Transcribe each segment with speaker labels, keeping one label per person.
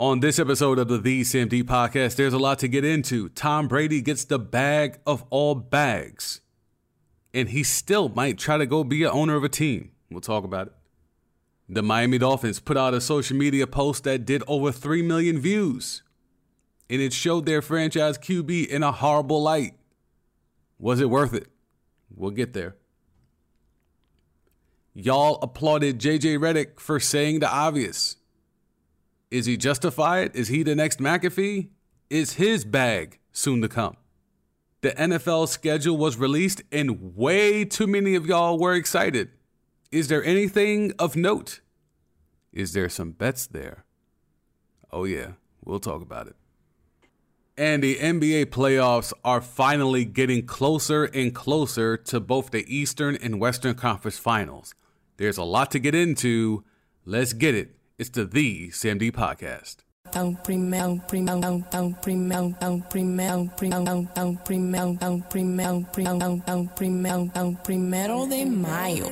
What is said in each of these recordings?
Speaker 1: On this episode of the TheeSamD podcast, there's a lot to get into. Tom Brady gets the bag of all bags, and he still might try to go be an owner of a team. We'll talk about it. The Miami Dolphins put out a social media post that did over 3 million views, and it showed their franchise QB in a horrible light. Was it worth it? We'll get there. Y'all applauded JJ Redick for saying the obvious. Is he justified? Is he the next McAfee? Is his bag soon to come? The NFL schedule was released and way too many of y'all were excited. Is there anything of note? Is there some bets there? Oh, yeah, we'll talk about it. And the NBA playoffs are finally getting closer and closer to both the Eastern and Western Conference finals. There's a lot to get into. Let's get it. It's the TheeSamD Podcast.
Speaker 2: Primero de mayo.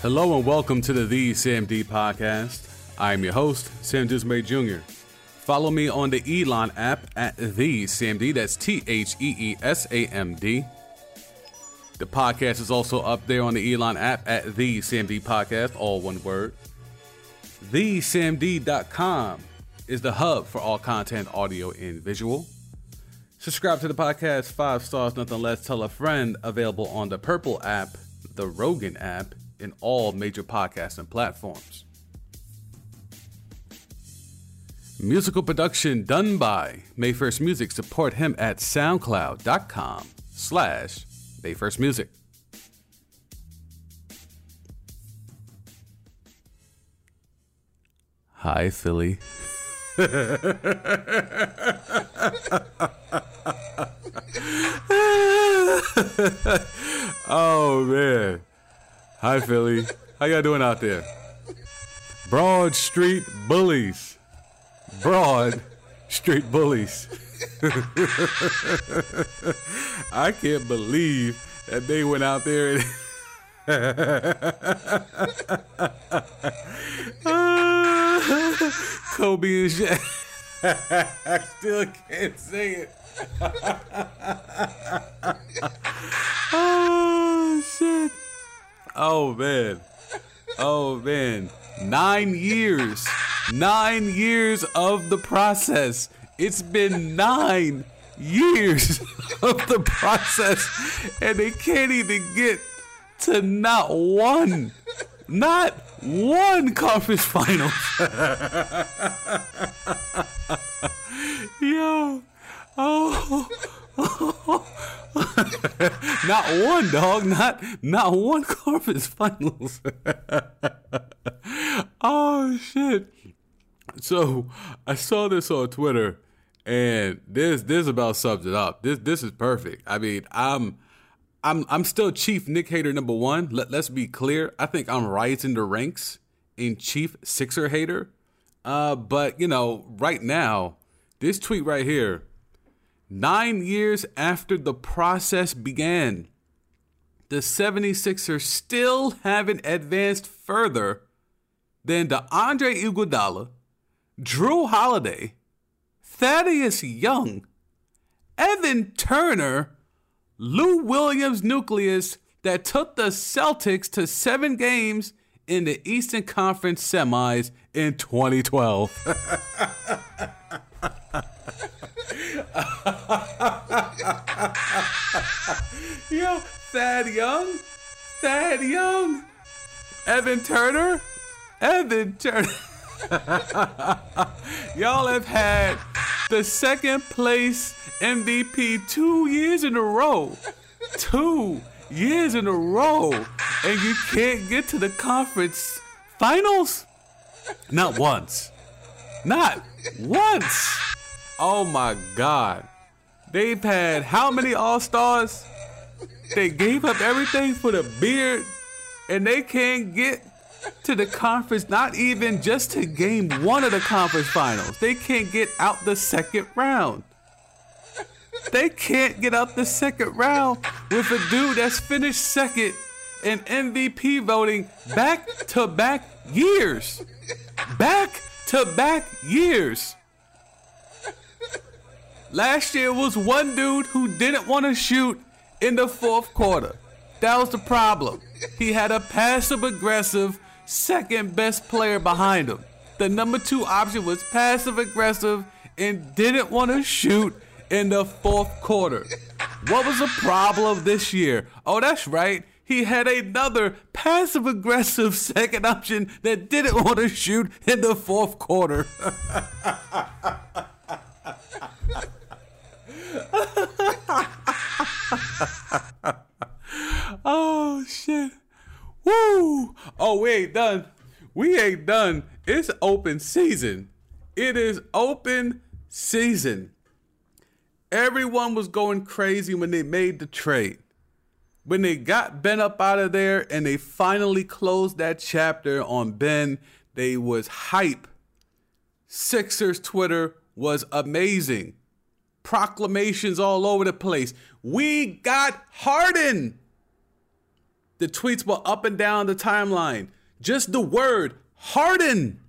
Speaker 1: Hello and welcome to the TheeSamD Podcast. I'm your host, Sam Dismay Jr. Follow me on the Elon app at TheeSamD. That's T H E E S A M D. The podcast is also up there on the Elon app at TheeSamD Podcast, all one word. TheeSamD.com is the hub for all content, audio, and visual. Subscribe to the podcast, five stars, nothing less. Tell a friend. Available on the Purple app, the Rogan app, and all major podcasting platforms. Musical production done by Mayfirst Music. Support him at soundcloud.com slash Mayfirst Music. Hi, Philly. oh, man. Hi, Philly. How y'all doing out there? Broad Street Bullies. Broad Street Bullies. I can't believe that they went out there and. Kobe and. I still can't say it. oh, shit. Oh, man. Oh, man. Nine years. Nine years of the process. It's been nine years of the process, and they can't even get to not one, not one conference final. Yo, oh, not one dog, not not one conference finals. oh shit. So I saw this on Twitter and this this about sums it up. This this is perfect. I mean, I'm I'm I'm still chief Knick hater number one. Let let's be clear. I think I'm rising the ranks in chief Sixer hater. Uh, but you know, right now, this tweet right here, nine years after the process began, the 76ers still haven't advanced further than the Andre Iguodala, Jrue Holiday, Thaddeus Young, Evan Turner, Lou Williams nucleus that took the Celtics to seven games in the Eastern Conference semis in 2012. Yo, Thad Young, Thad Young, Evan Turner, Evan Turner. Y'all have had the second place MVP two years in a row. Two years in a row. And you can't get to the conference finals? Not once. Not once. Oh my God. They've had how many All Stars? They gave up everything for the beard, and they can't get to the conference, not even just to game one of the conference finals. They can't get out the second round. they can't get out the second round with a dude that's finished second in MVP voting back to back years. Back to back years. Last year was one dude who didn't want to shoot in the fourth quarter. That was the problem. He had a passive aggressive second best player behind him. The number two option was passive aggressive and didn't want to shoot in the fourth quarter. What was the problem this year? Oh, that's right. He had another passive aggressive second option that didn't want to shoot in the fourth quarter. oh, shit. Woo! Oh, we ain't done. We ain't done. It's open season. It is open season. Everyone was going crazy when they made the trade. When they got Ben up out of there and they finally closed that chapter on Ben, they was hype. Sixers Twitter was amazing. Proclamations all over the place. We got Harden. The tweets were up and down the timeline. Just the word Harden.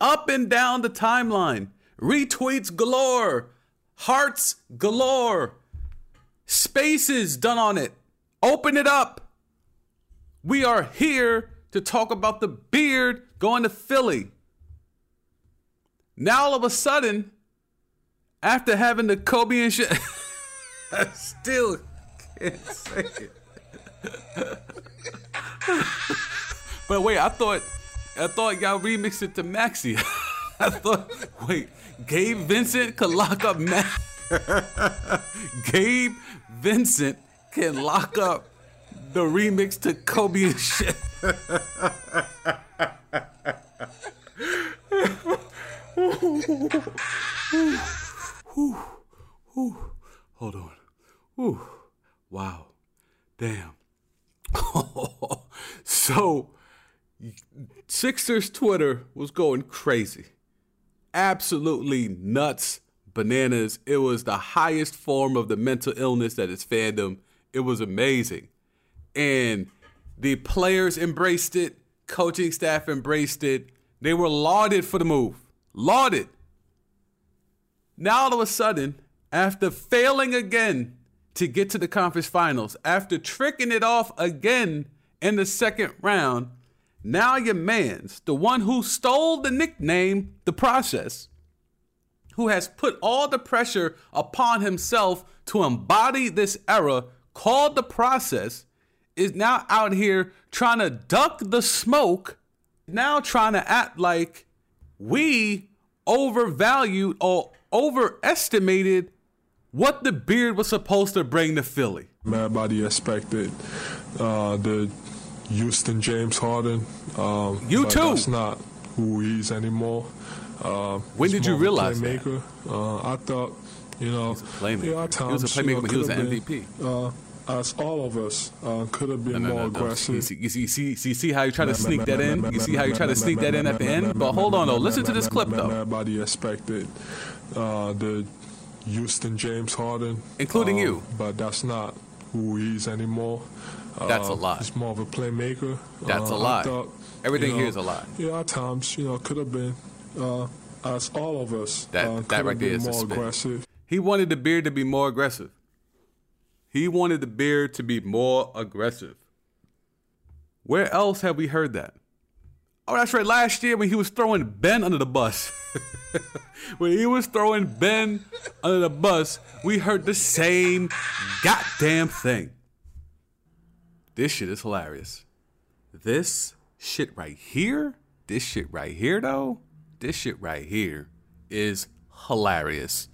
Speaker 1: Up and down the timeline. Retweets galore. Hearts galore. Spaces done on it. Open it up. We are here to talk about the beard going to Philly. Now all of a sudden, after having the Kobe and shit, I still can't say it. but wait, I thought I thought y'all remixed it to Maxi. I thought, wait, Gabe Vincent could lock up Max. Gabe Vincent can lock up the remix to Kobe and shit. Hold on. Wow. Damn. so Sixers Twitter was going crazy. Absolutely nuts, bananas. It was the highest form of the mental illness that is fandom. It was amazing. And the players embraced it, coaching staff embraced it. They were lauded for the move. Lauded. Now all of a sudden, after failing again to get to the conference finals, after tricking it off again in the second round, now your man's, the one who stole the nickname, the process, who has put all the pressure upon himself to embody this era called the process, is now out here trying to duck the smoke, now trying to act like we overvalued or overestimated what the beard was supposed to bring to Philly.
Speaker 2: Everybody expected uh, the Houston James Harden. Um,
Speaker 1: you too.
Speaker 2: That's not who he is anymore. Uh,
Speaker 1: when did you realize
Speaker 2: playmaker. that? Uh, I thought, you know,
Speaker 1: playmaker. Yeah, times, he was a playmaker you know, when he was an MVP.
Speaker 2: Uh, as all of us uh, could have been no, no, more no, aggressive. You
Speaker 1: see, you see, you see, how you try to sneak that in. You see how you try to sneak that in at the end. But hold on, though. Listen to this clip, though.
Speaker 2: Everybody expected uh, the Houston James Harden,
Speaker 1: including
Speaker 2: uh,
Speaker 1: you.
Speaker 2: But that's not who he is anymore.
Speaker 1: That's a lie.
Speaker 2: He's more of a playmaker.
Speaker 1: That's a lie. Thought, Everything
Speaker 2: you know,
Speaker 1: here is a lie.
Speaker 2: Yeah, at times, you know, could have been uh, as all of us.
Speaker 1: That
Speaker 2: uh,
Speaker 1: that right there is
Speaker 2: more aggressive.
Speaker 1: He wanted the beard to be more aggressive. He wanted the beard to be more aggressive. Where else have we heard that? Oh, that's right. Last year when he was throwing Ben under the bus. when he was throwing Ben under the bus, we heard the same goddamn thing. This shit is hilarious. This shit right here, this shit right here though, this shit right here is hilarious.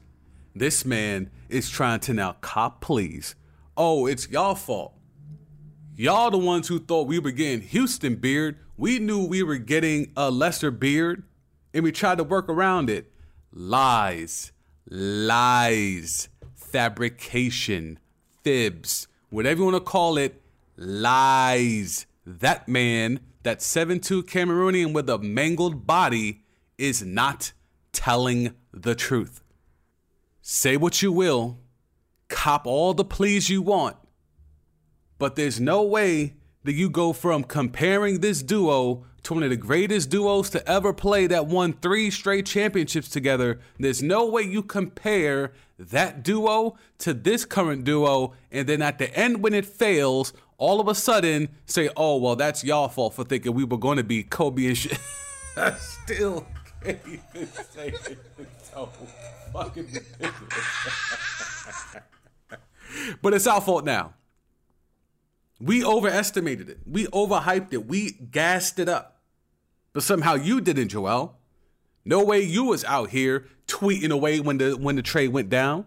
Speaker 1: This man is trying to now cop please. Oh, it's y'all fault. Y'all the ones who thought we were getting Houston beard. We knew we were getting a lesser beard and we tried to work around it. Lies, lies, fabrication, fibs, whatever you want to call it, lies. That man, that 7'2 Cameroonian with a mangled body, is not telling the truth. Say what you will, cop all the pleas you want. But there's no way that you go from comparing this duo to one of the greatest duos to ever play that won three straight championships together. There's no way you compare that duo to this current duo, and then at the end, when it fails, all of a sudden say, oh, well, that's y'all fault for thinking we were going to be Kobe and shit. I still can't even say it. It's so fucking ridiculous. but it's our fault now. We overestimated it. We overhyped it. We gassed it up. But somehow you didn't, Joel. No way you was out here tweeting away when the when the trade went down.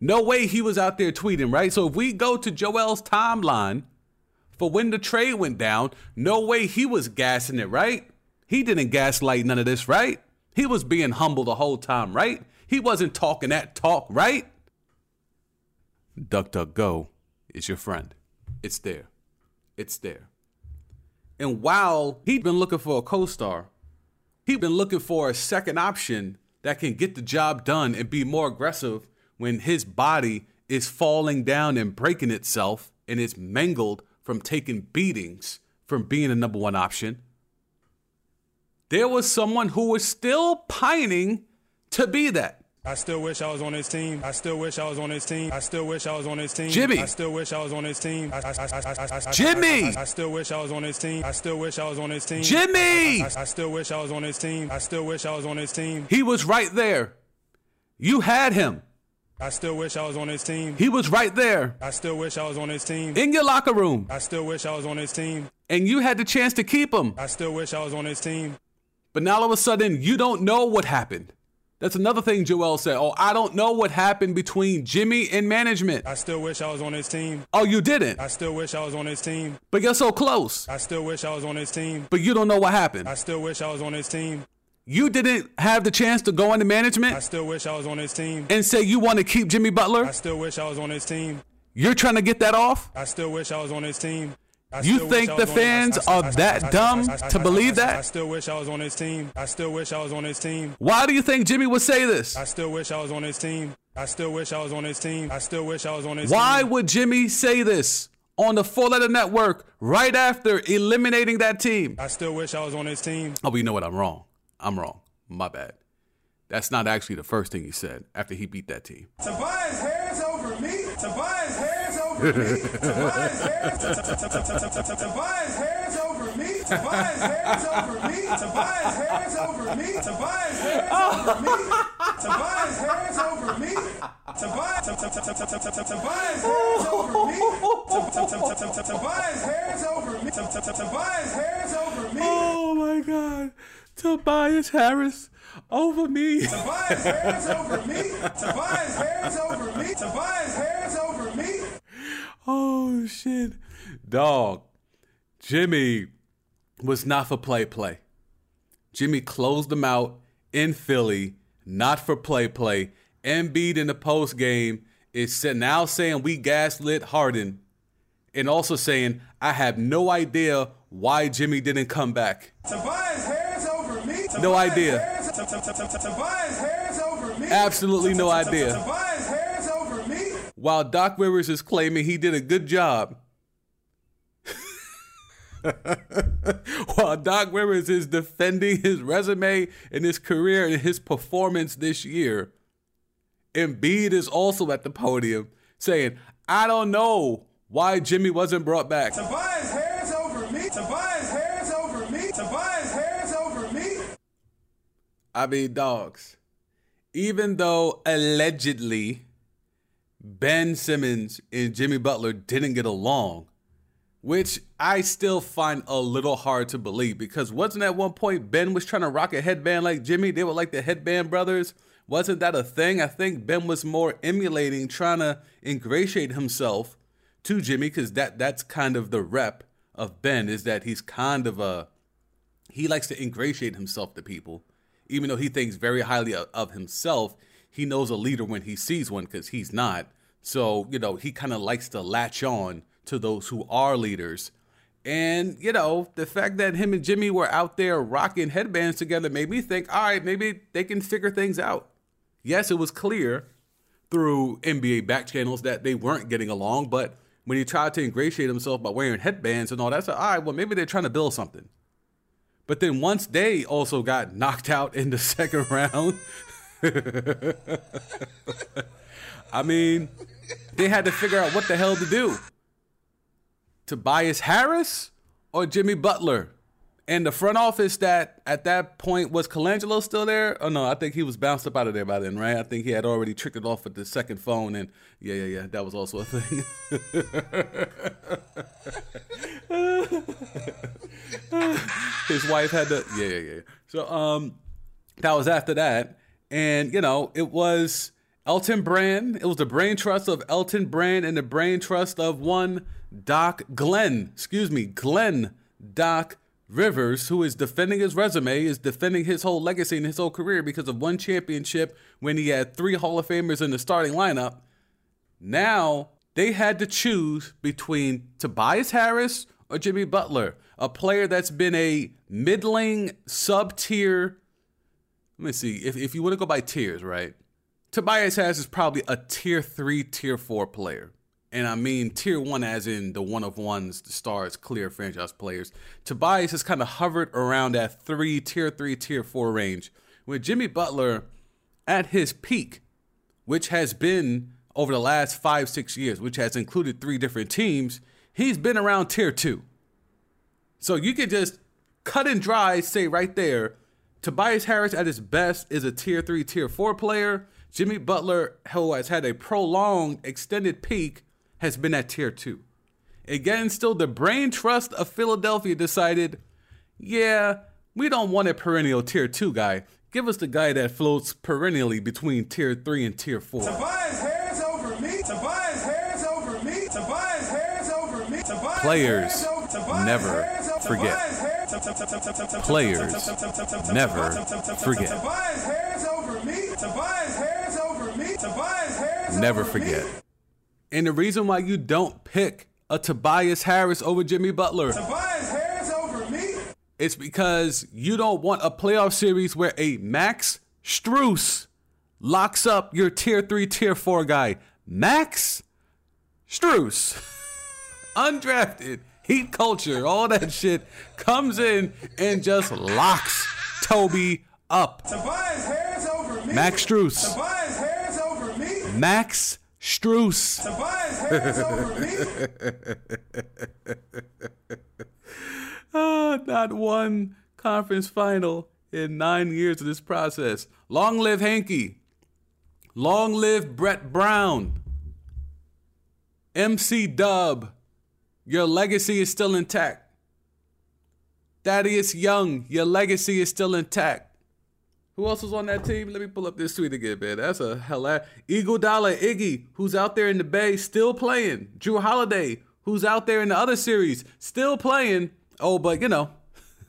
Speaker 1: No way he was out there tweeting, right? So if we go to Joel's timeline for when the trade went down, no way he was gassing it, right? He didn't gaslight none of this, right? He was being humble the whole time, right? He wasn't talking that talk, right? DuckDuckGo is your friend. It's there. It's there. And while he'd been looking for a co star, he'd been looking for a second option that can get the job done and be more aggressive when his body is falling down and breaking itself and is mangled from taking beatings from being a number one option. There was someone who was still pining to be that.
Speaker 3: I still wish I was on his team. I still wish I was on his team. I still wish I was on his team.
Speaker 1: Jimmy.
Speaker 3: I still wish I was on his team. I, I, I, I,
Speaker 1: Jimmy.
Speaker 3: I, I still wish I was on his team. I still wish I was on his team.
Speaker 1: Jimmy.
Speaker 3: I, I still wish I was on his team. I still wish I was on his team.
Speaker 1: He was right there. You had him.
Speaker 3: I still wish I was on his team.
Speaker 1: He was right there
Speaker 3: I still wish I was on his team.
Speaker 1: in your locker room,
Speaker 3: I still wish I was on his team.
Speaker 1: and you had the chance to keep him.
Speaker 3: I still wish I was on his team.
Speaker 1: But now all of a sudden, you don't know what happened. That's another thing Joel said. Oh, I don't know what happened between Jimmy and management.
Speaker 3: I still wish I was on his team.
Speaker 1: Oh, you didn't.
Speaker 3: I still wish I was on his team.
Speaker 1: But you're so close.
Speaker 3: I still wish I was on his team.
Speaker 1: But you don't know what happened.
Speaker 3: I still wish I was on his team.
Speaker 1: You didn't have the chance to go into management.
Speaker 3: I still wish I was on his team.
Speaker 1: and say you want to keep Jimmy Butler.
Speaker 3: I still wish I was on his team.
Speaker 1: You're trying to get that off?
Speaker 3: I still wish I was on his team. I
Speaker 1: You think the
Speaker 3: was on-
Speaker 1: fans
Speaker 3: I- I-
Speaker 1: are that
Speaker 3: I- I-
Speaker 1: dumb
Speaker 3: I- I-
Speaker 1: to believe
Speaker 3: I- I
Speaker 1: that?
Speaker 3: still wish I was on his team. I still wish I was on his team.
Speaker 1: Why do you think Jimmy would say this?
Speaker 3: I still wish I was on his team. I still wish I was on his team. I still wish I was on his team.
Speaker 1: Why
Speaker 3: team.
Speaker 1: would Jimmy say this on the four letter network right after eliminating that team?
Speaker 3: I still wish I was on his team.
Speaker 1: Oh, but you know what? I'm wrong. I'm wrong. My bad. That's not actually the first thing he said after he beat that team.
Speaker 3: Tobias Harris over me. Tobias Harris over me. Tobias Harris. Over me. Tobias Harris over me. Tobias Harris over me. Tobias Harris over me. Tobias Harris over me. Tobias Tobias Harris over me. Tobias Harris over me. Tobias Harris over me.
Speaker 1: Oh my God. Tobias Harris over me.
Speaker 3: Tobias Harris over me. Tobias Harris over me. Tobias Harris over me.
Speaker 1: Oh shit. Dog. Jimmy was not for play play. Jimmy closed them out in Philly, not for play play. Embiid in the post game is now saying we gaslit Harden and also saying I have no idea why Jimmy didn't come back.
Speaker 3: Tobias Harris over me.
Speaker 1: No idea.
Speaker 3: Harris, Tobias Harris over me.
Speaker 1: Absolutely no idea.
Speaker 3: Tobias Harris over me.
Speaker 1: While Doc Rivers is claiming he did a good job. While Doc Rivers is defending his resume and his career and his performance this year, Embiid is also at the podium saying, I don't know why Jimmy wasn't brought back.
Speaker 3: Tobias Harris over me. Tobias Harris over me. Tobias Harris over me.
Speaker 1: I mean, dogs. Even though allegedly Ben Simmons and Jimmy Butler didn't get along, which I still find a little hard to believe because wasn't at one point Ben was trying to rock a headband like Jimmy? They were like the headband brothers. Wasn't that a thing? I think Ben was more emulating, trying to ingratiate himself to Jimmy because that that's kind of the rep of Ben is that he's kind of a he likes to ingratiate himself to people, even though he thinks very highly of, of himself. He knows a leader when he sees one because he's not. So you know he kind of likes to latch on to those who are leaders. And you know the fact that him and Jimmy were out there rocking headbands together made me think, all right, maybe they can figure things out. Yes, it was clear through NBA back channels that they weren't getting along. But when he tried to ingratiate himself by wearing headbands and all that, said, all right, well, maybe they're trying to build something. But then once they also got knocked out in the second round, I mean, they had to figure out what the hell to do. Tobias Harris or Jimmy Butler? And the front office that at that point was Colangelo still there? Oh no, I think he was bounced up out of there by then, right? I think he had already tricked it off with the second phone, and yeah, yeah, yeah, that was also a thing. His wife had to, yeah, yeah, yeah. So um, that was after that, and you know it was Elton Brand. It was the brain trust of Elton Brand and the brain trust of one Doc Glenn. Excuse me, Glenn Doc Rivers, who is defending his resume, is defending his whole legacy and his whole career because of one championship when he had three Hall of Famers in the starting lineup. Now they had to choose between Tobias Harris or Jimmy Butler, a player that's been a middling sub tier. Let me see. If, if you want to go by tiers, right? Tobias Harris is probably a tier three, tier four player. And I mean tier one as in the one of ones, the stars, clear franchise players. Tobias has kind of hovered around that three, tier three, tier four range. With Jimmy Butler at his peak, which has been over the last five, six years, which has included three different teams, he's been around tier two. So you could just cut and dry say right there, Tobias Harris at his best is a tier three, tier four player. Jimmy Butler, who has had a prolonged, extended peak, has been at tier two. Again, still the brain trust of Philadelphia decided, yeah, we don't want a perennial tier two guy. Give us the guy that floats perennially between tier three and tier four.
Speaker 3: Tobias Harris over me. Tobias Harris over me. Tobias Harris over me. Tobias
Speaker 1: Players
Speaker 3: Harris over- Tobias
Speaker 1: never
Speaker 3: Harris
Speaker 1: forget. Players never forget.
Speaker 3: Tobias Harris over me. Tobias Harris over me. Tobias Harris
Speaker 1: Never forget. And the reason why you don't pick a Tobias Harris over Jimmy Butler
Speaker 3: Tobias Harris over me.
Speaker 1: It's because you don't want a playoff series where a Max Strus locks up your tier three, tier four guy. Max Strus, undrafted, heat culture, all that shit comes in and just locks Toby up.
Speaker 3: Tobias Harris over me.
Speaker 1: Max Strus.
Speaker 3: Tobias Harris over me.
Speaker 1: Max Strus.
Speaker 3: Tobias Harris over me.
Speaker 1: Ah, not one conference final in nine years of this process. Long live Hinkie. Long live Brett Brown. MC Dub. Your legacy is still intact. Thaddeus Young, your legacy is still intact. Who else was on that team? Let me pull up this tweet again, man. That's a hell. Of. Iguodala Iggy, who's out there in the Bay, still playing. Jrue Holiday, who's out there in the other series, still playing. Oh, but you know,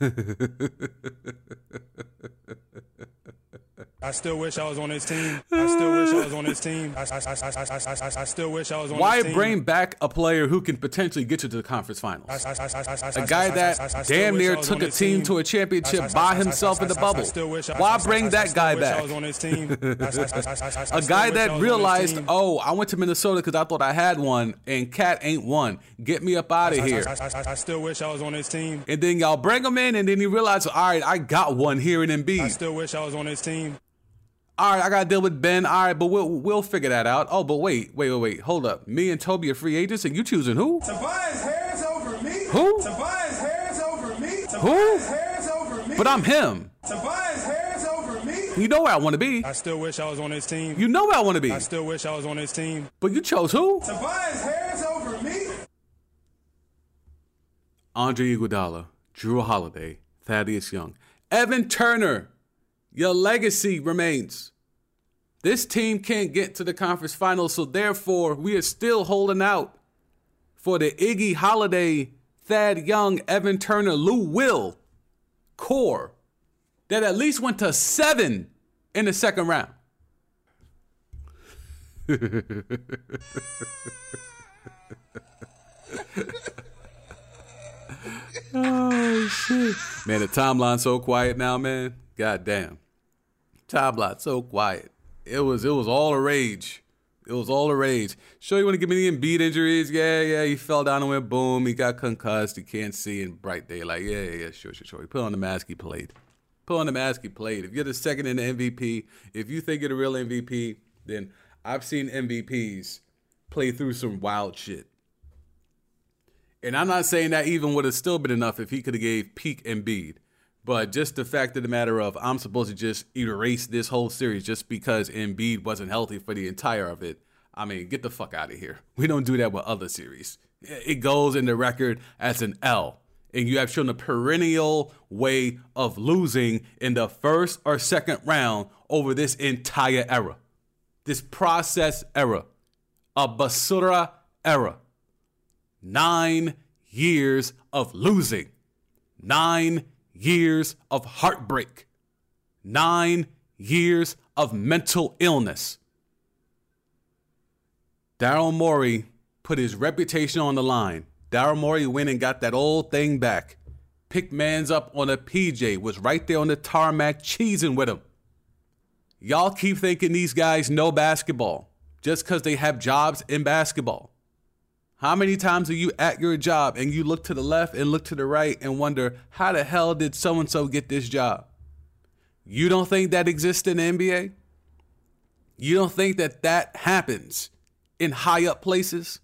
Speaker 4: I still wish I was on his team. I still wish I was on his team. I, I, I, I, still wish I was on
Speaker 1: why
Speaker 4: his team.
Speaker 1: Why bring back a player who can potentially get you to the conference finals? A guy that damn near took a team to a championship by himself in the bubble.
Speaker 4: still wish I-
Speaker 1: Why bring that guy back? A guy that
Speaker 4: was on his
Speaker 1: realized, oh, I went to Minnesota because I thought I had one, and KAT ain't one. Get me up out of here.
Speaker 4: I- still wish I was on his team.
Speaker 1: And then y'all bring him in, and then he realized, all right, I got one here in
Speaker 4: I still wish I was on his team.
Speaker 1: All right, I gotta deal with Ben. All right, but we'll we'll figure that out. Oh, but wait, wait, wait, wait. Hold up. Me and Toby are free agents, and you choosing who?
Speaker 3: Tobias Harris over me.
Speaker 1: Who?
Speaker 3: Tobias Harris over me.
Speaker 1: Who?
Speaker 3: Tobias Harris over me.
Speaker 1: But I'm him.
Speaker 3: Tobias Harris over me.
Speaker 1: You know where I want to be.
Speaker 4: I still wish I was on his team.
Speaker 1: You know where I want to be.
Speaker 4: I still wish I was on his team.
Speaker 1: But you chose who?
Speaker 3: Tobias Harris over me.
Speaker 1: Andre Iguodala, Jrue Holiday, Thaddeus Young, Evan Turner. Your legacy remains. This team can't get to the conference finals, so therefore we are still holding out for the Iggy Holiday, Thad Young, Evan Turner, Lou Will core that at least went to seven in the second round. oh shit. Man, the timeline's so quiet now, man. God damn. Timeline so quiet. It was it was all a rage It was all a rage. Sure, you want to give me the Embiid injuries? Yeah, yeah. He fell down and went boom. He got concussed. He can't see in bright daylight. Yeah, yeah, yeah. Sure, sure, sure. He put on the mask. He played. Put on the mask. He played. If you're the second in the MVP, if you think you're the real MVP, then I've seen MVPs play through some wild shit. And I'm not saying that even would have still been enough if he could have gave peak Embiid. But just the fact of the matter of I'm supposed to just erase this whole series just because Embiid wasn't healthy for the entire of it. I mean, get the fuck out of here. We don't do that with other series. It goes in the record as an L. And you have shown a perennial way of losing in the first or second round over this entire era. This process era. A Basura era. Nine years of losing. Nine years of heartbreak, nine years of mental illness. Daryl Morey put his reputation on the line. Daryl Morey went and got that old thing back. Picked mans up on a PJ, was right there on the tarmac cheesing with him. Y'all keep thinking these guys know basketball just because they have jobs in basketball. How many times are you at your job and you look to the left and look to the right and wonder, how the hell did so and so get this job? You don't think that exists in the NBA? You don't think that that happens in high up places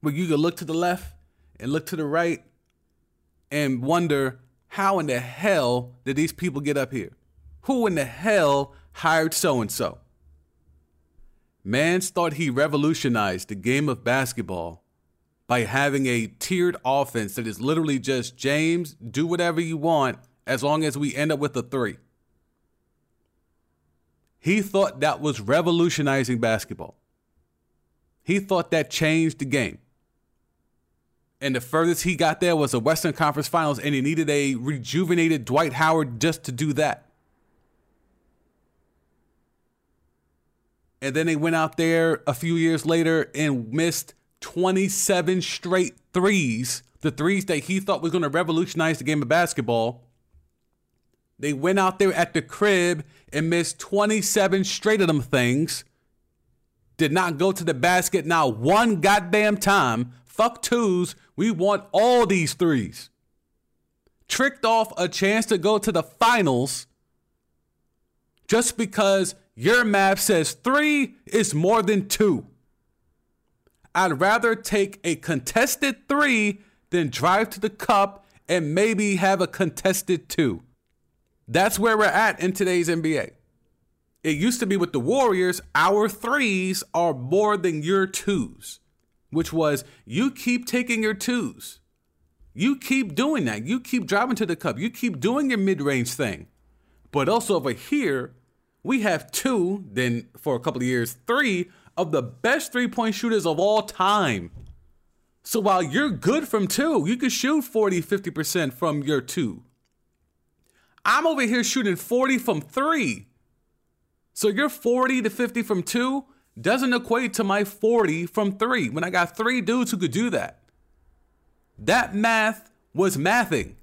Speaker 1: where you can look to the left and look to the right and wonder, how in the hell did these people get up here? Who in the hell hired so and so? Mans thought he revolutionized the game of basketball by having a tiered offense that is literally just James, do whatever you want as long as we end up with a three. He thought that was revolutionizing basketball. He thought that changed the game. And the furthest he got there was the Western Conference Finals, and he needed a rejuvenated Dwight Howard just to do that. And then they went out there a few years later and missed 27 straight threes, the threes that he thought was going to revolutionize the game of basketball. They went out there at the crib and missed 27 straight of them things. Did not go to the basket now one goddamn time. Fuck twos. We want all these threes. Tricked off a chance to go to the finals just because your map says three is more than two. I'd rather take a contested three than drive to the cup and maybe have a contested two. That's where we're at in today's NBA. It used to be with the Warriors, our threes are more than your twos, which was you keep taking your twos. You keep doing that. You keep driving to the cup. You keep doing your mid range thing. But also over here, we have two, then for a couple of years, three of the best three point shooters of all time. So while you're good from two, you can shoot 40, 50% from your two. I'm over here shooting 40 from three. So your 40 to 50 from two doesn't equate to my 40 from three when I got three dudes who could do that. That math was mathing.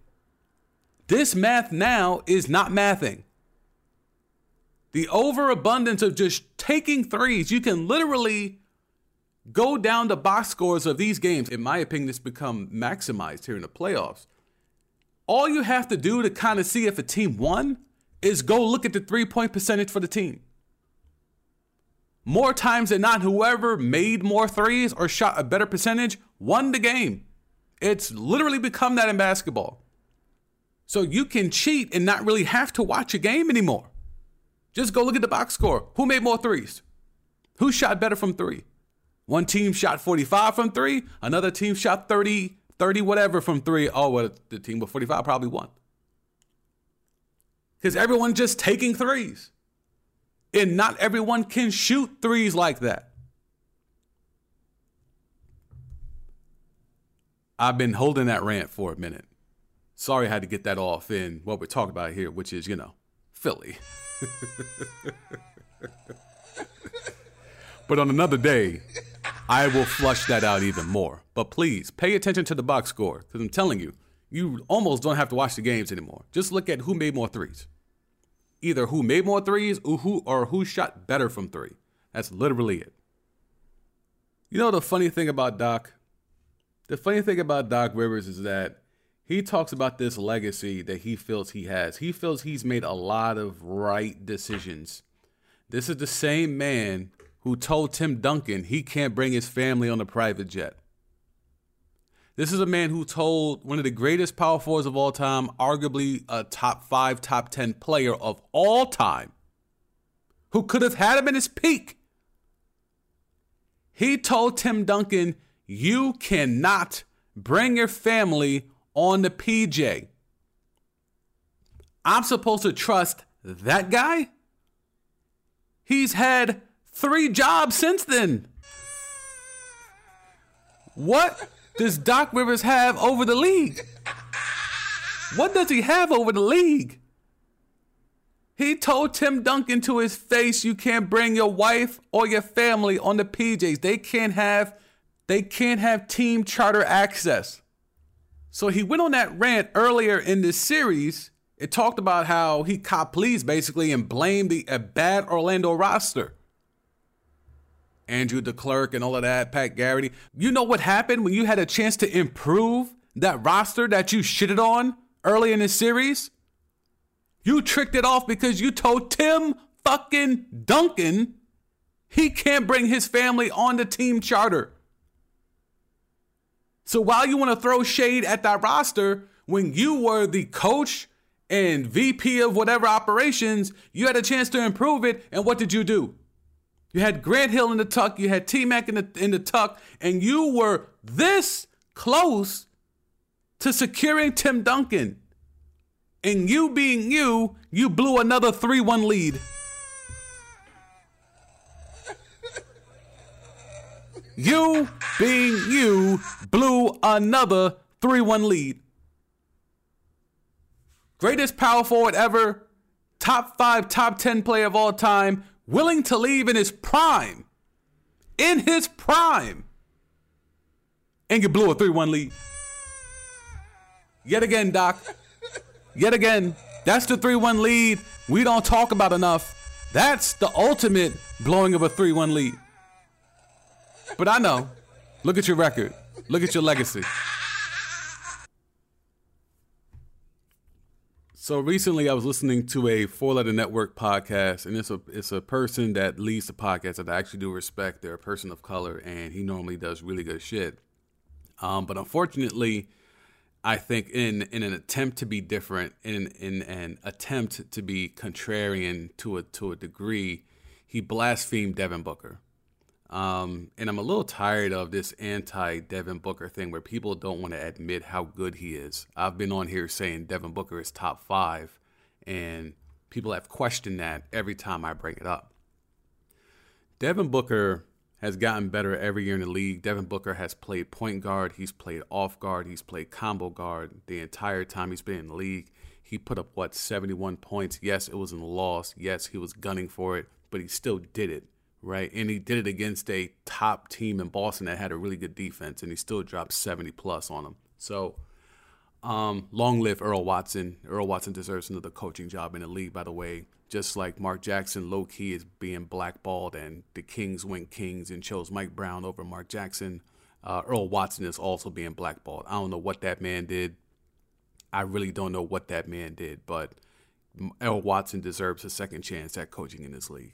Speaker 1: This math now is not mathing. The overabundance of just taking threes, you can literally go down the box scores of these games. In my opinion, it's become maximized here in the playoffs. All you have to do to kind of see if a team won is go look at the three point percentage for the team. More times than not, whoever made more threes or shot a better percentage won the game. It's literally become that in basketball. So you can cheat and not really have to watch a game anymore. Just go look at the box score. Who made more threes? Who shot better from three? One team shot 45 from three, another team shot 30, 30 whatever from three. Oh, well, the team with 45 probably won. Because everyone's just taking threes. And not everyone can shoot threes like that. I've been holding that rant for a minute. Sorry I had to get that off in what we're talking about here, which is, you know, Philly. but on another day, I will flush that out even more. But please pay attention to the box score because I'm telling you, you almost don't have to watch the games anymore. Just look at who made more threes. Either who made more threes or who or who shot better from three. That's literally it. You know the funny thing about Doc? The funny thing about Doc Rivers is that he talks about this legacy that he feels he has. He feels he's made a lot of right decisions. This is the same man who told Tim Duncan he can't bring his family on a private jet. This is a man who told one of the greatest power forwards of all time, arguably a top five, top 10 player of all time, who could have had him in his peak. He told Tim Duncan, You cannot bring your family on the PJ. I'm supposed to trust that guy? He's had three jobs since then. What does Doc Rivers have over the league? What does he have over the league? He told Tim Duncan to his face, you can't bring your wife or your family on the PJs. They can't have they can't have team charter access. So he went on that rant earlier in this series. It talked about how he cop pleased basically and blamed the a bad Orlando roster. Andrew DeClercq and all of that, Pat Garrity. You know what happened when you had a chance to improve that roster that you shitted on early in the series? You tricked it off because you told Tim fucking Duncan he can't bring his family on the team charter. So while you want to throw shade at that roster, when you were the coach and VP of whatever operations, you had a chance to improve it. And what did you do? You had Grant Hill in the tuck, you had T Mac in the in the tuck, and you were this close to securing Tim Duncan. And you being you, you blew another 3 1 lead. You being you blew another 3 1 lead. Greatest power forward ever, top five, top 10 player of all time, willing to leave in his prime. In his prime. And you blew a 3 1 lead. Yet again, Doc. Yet again. That's the 3 1 lead we don't talk about enough. That's the ultimate blowing of a 3 1 lead. But I know. Look at your record. Look at your legacy. So recently, I was listening to a Four Letter Network podcast, and it's a it's a person that leads the podcast that I actually do respect. They're a person of color, and he normally does really good shit. Um, but unfortunately, I think in in an attempt to be different, in in an attempt to be contrarian to a to a degree, he blasphemed Devin Booker. Um, and I'm a little tired of this anti Devin Booker thing where people don't want to admit how good he is. I've been on here saying Devin Booker is top five, and people have questioned that every time I bring it up. Devin Booker has gotten better every year in the league. Devin Booker has played point guard, he's played off guard, he's played combo guard the entire time he's been in the league. He put up, what, 71 points? Yes, it was in a loss. Yes, he was gunning for it, but he still did it right? And he did it against a top team in Boston that had a really good defense, and he still dropped 70 plus on them. So, um, long live Earl Watson. Earl Watson deserves another coaching job in the league, by the way. Just like Mark Jackson, low key is being blackballed, and the Kings went Kings and chose Mike Brown over Mark Jackson. Uh, Earl Watson is also being blackballed. I don't know what that man did. I really don't know what that man did, but Earl Watson deserves a second chance at coaching in this league.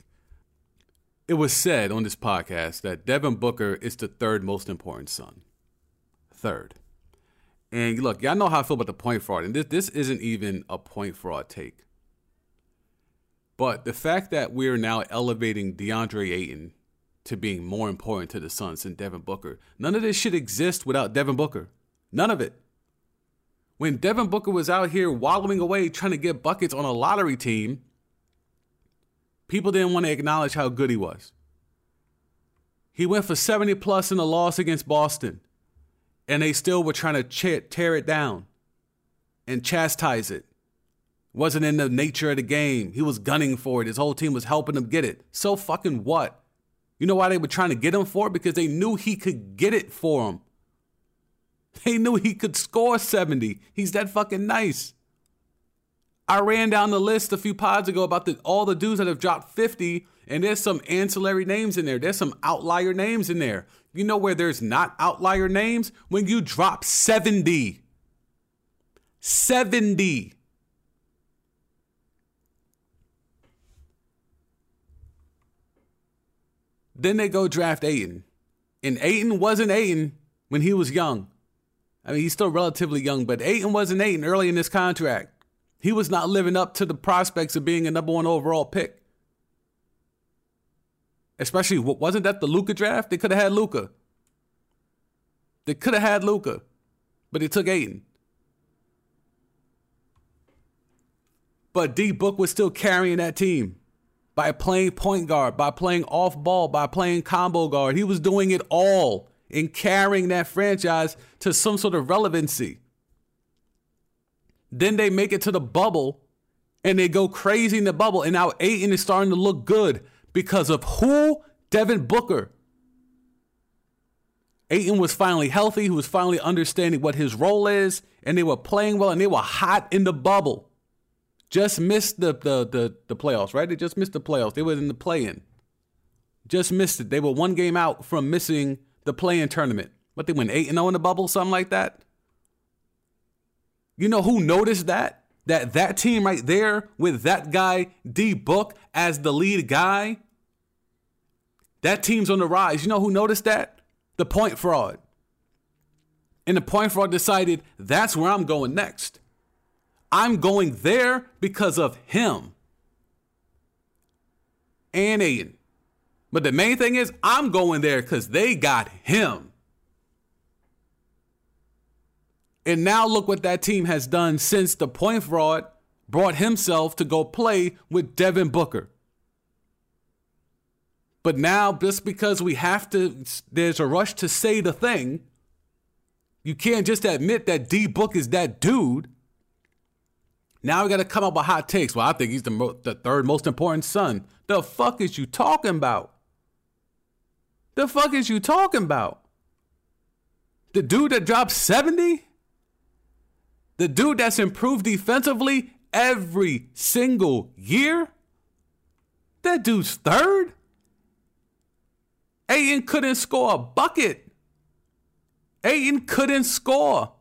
Speaker 1: It was said on this podcast that Devin Booker is the third most important Sun. Third. And look, y'all know how I feel about the point fraud. And this, this isn't even a point fraud take. But the fact that we're now elevating DeAndre Ayton to being more important to the Suns than Devin Booker, none of this should exist without Devin Booker. None of it. When Devin Booker was out here wallowing away trying to get buckets on a lottery team, people didn't want to acknowledge how good he was. He went for 70 plus in a loss against Boston, and they still were trying to tear it down and chastise it. Wasn't in the nature of the game. He was gunning for it. His whole team was helping him get it. So fucking what? You know why they were trying to get him for it? Because they knew he could get it for him. They knew he could score 70. He's that fucking nice. I ran down the list a few pods ago about the, all the dudes that have dropped 50 And there's some ancillary names in there. There's some outlier names in there. You know where there's not outlier names? When you drop 70. 70. Then they go draft Ayton. And Ayton wasn't Ayton when he was young. I mean, he's still relatively young, but Ayton wasn't Ayton early in this contract. He was not living up to the prospects of being a number one overall pick. Especially, wasn't that the Luka draft? They could have had Luka. They could have had Luka, but they took Ayton. But D Book was still carrying that team by playing point guard, by playing off ball, by playing combo guard. He was doing it all in carrying that franchise to some sort of relevancy. Then they make it to the bubble and they go crazy in the bubble. And now Ayton is starting to look good because of who? Devin Booker. Ayton was finally healthy. He was finally understanding what his role is. And they were playing well and they were hot in the bubble. Just missed the, the the the playoffs, right? They just missed the playoffs. They were in the play-in. Just missed it. They were one game out from missing the play-in tournament. But they went 8 0 in the bubble, something like that. You know who noticed that? That that team right there with that guy D Book as the lead guy. That team's on the rise. You know who noticed that? The point fraud. And the point fraud decided that's where I'm going next. I'm going there because of him and Ayton. But the main thing is, I'm going there because they got him. And now look what that team has done since the point fraud brought himself to go play with Devin Booker. But now, just because we have to, there's a rush to say the thing, you can't just admit that D Book is that dude now we got to come up with hot takes. Well, I think he's the, mo- the third most important Sun. The fuck is you talking about? The fuck is you talking about? The dude that dropped 70? The dude that's improved defensively every single year? That dude's third? Ayton couldn't score a bucket. Ayton couldn't score.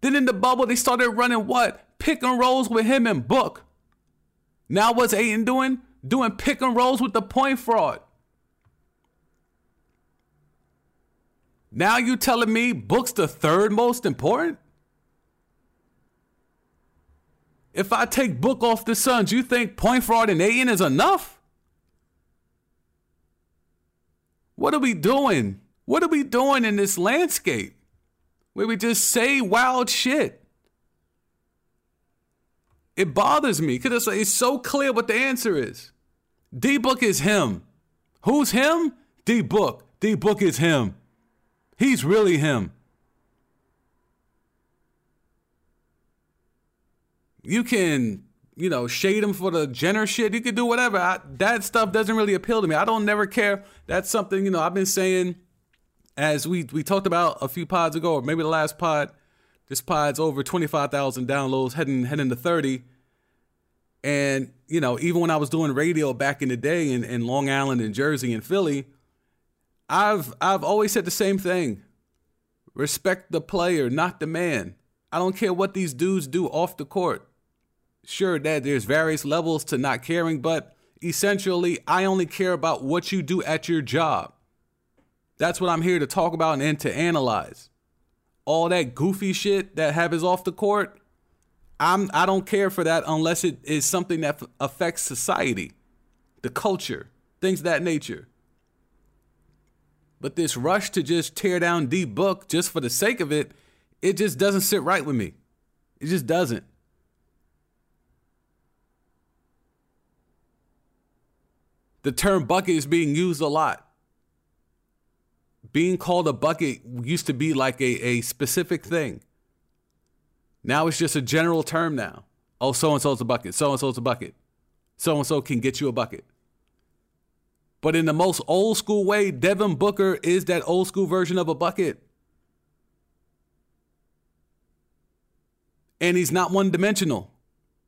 Speaker 1: Then in the bubble, they started running what? Pick and rolls with him and Book. Now what's Ayton doing? Doing pick and rolls with the point fraud. Now you telling me Book's the third most important? If I take Book off the Suns, you think point fraud and Ayton is enough? What are we doing? What are we doing in this landscape? where we just say wild shit. It bothers me because it's so clear what the answer is. D Book is him. Who's him? D Book. D Book is him. He's really him. You can, you know, shade them for the Jenner shit. You can do whatever. I, that stuff doesn't really appeal to me. I don't never care. That's something, you know, I've been saying as we we talked about a few pods ago, or maybe the last pod. This pod's over twenty five thousand downloads, heading heading to thirty. And you know, even when I was doing radio back in the day in, in Long Island and Jersey and Philly, I've I've always said the same thing. Respect the player, not the man. I don't care what these dudes do off the court. Sure, that there's various levels to not caring, but essentially, I only care about what you do at your job. That's what I'm here to talk about and to analyze. All that goofy shit that happens off the court, I'm I don't care for that unless it is something that f- affects society, the culture, things of that nature. But this rush to just tear down D Book just for the sake of it, it just doesn't sit right with me. It just doesn't. The term bucket is being used a lot being called a bucket used to be like a, a specific thing. Now it's just a general term now. Oh, so and so's a bucket. So and so's a bucket. So and so can get you a bucket. But in the most old school way, Devin Booker is that old school version of a bucket. And he's not one dimensional.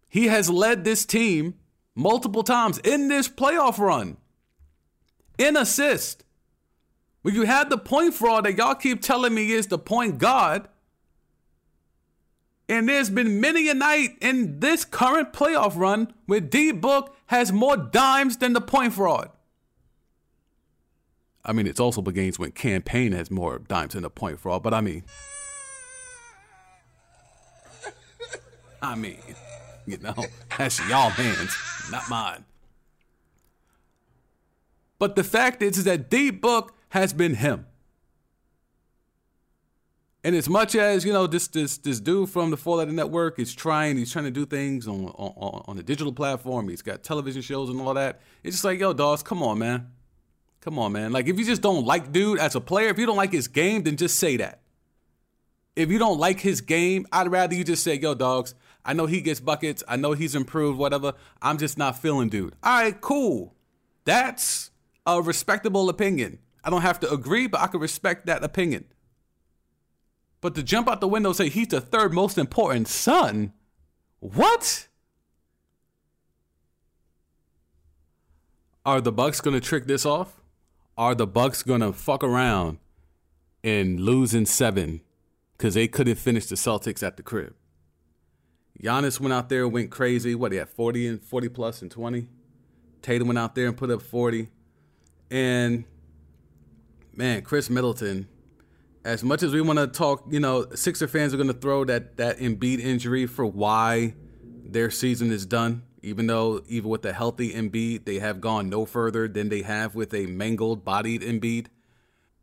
Speaker 1: He has led this team multiple times in this playoff run in assist. When you had the point fraud that y'all keep telling me is the point guard, and there's been many a night in this current playoff run where D Book has more dimes than the point fraud. I mean, it's also been games when Cam Payne has more dimes than the point fraud, but I mean, I mean, you know, that's y'all hands, not mine. But the fact is, is that D Book has been him. And as much as you know, this this this dude from the Four Letter Network is trying, he's trying to do things on on on a digital platform. He's got television shows and all that. It's just like, yo, dogs, come on, man, come on, man. Like, if you just don't like dude as a player, if you don't like his game, then just say that. If you don't like his game, I'd rather you just say, yo, dogs, I know he gets buckets. I know he's improved, whatever. I'm just not feeling dude. All right, cool. That's a respectable opinion. I don't have to agree, but I can respect that opinion. But to jump out the window and say he's the third most important Sun, what? Are the Bucks gonna trick this off? Are the Bucks gonna fuck around and lose in seven because they couldn't finish the Celtics at the crib? Giannis went out there and went crazy. What he had 40 and 40 plus and 20. Tatum went out there and put up 40. And man, Khris Middleton, as much as we want to talk, you know, Sixer fans are going to throw that that Embiid injury for why their season is done. Even though even with a healthy Embiid, they have gone no further than they have with a mangled bodied Embiid.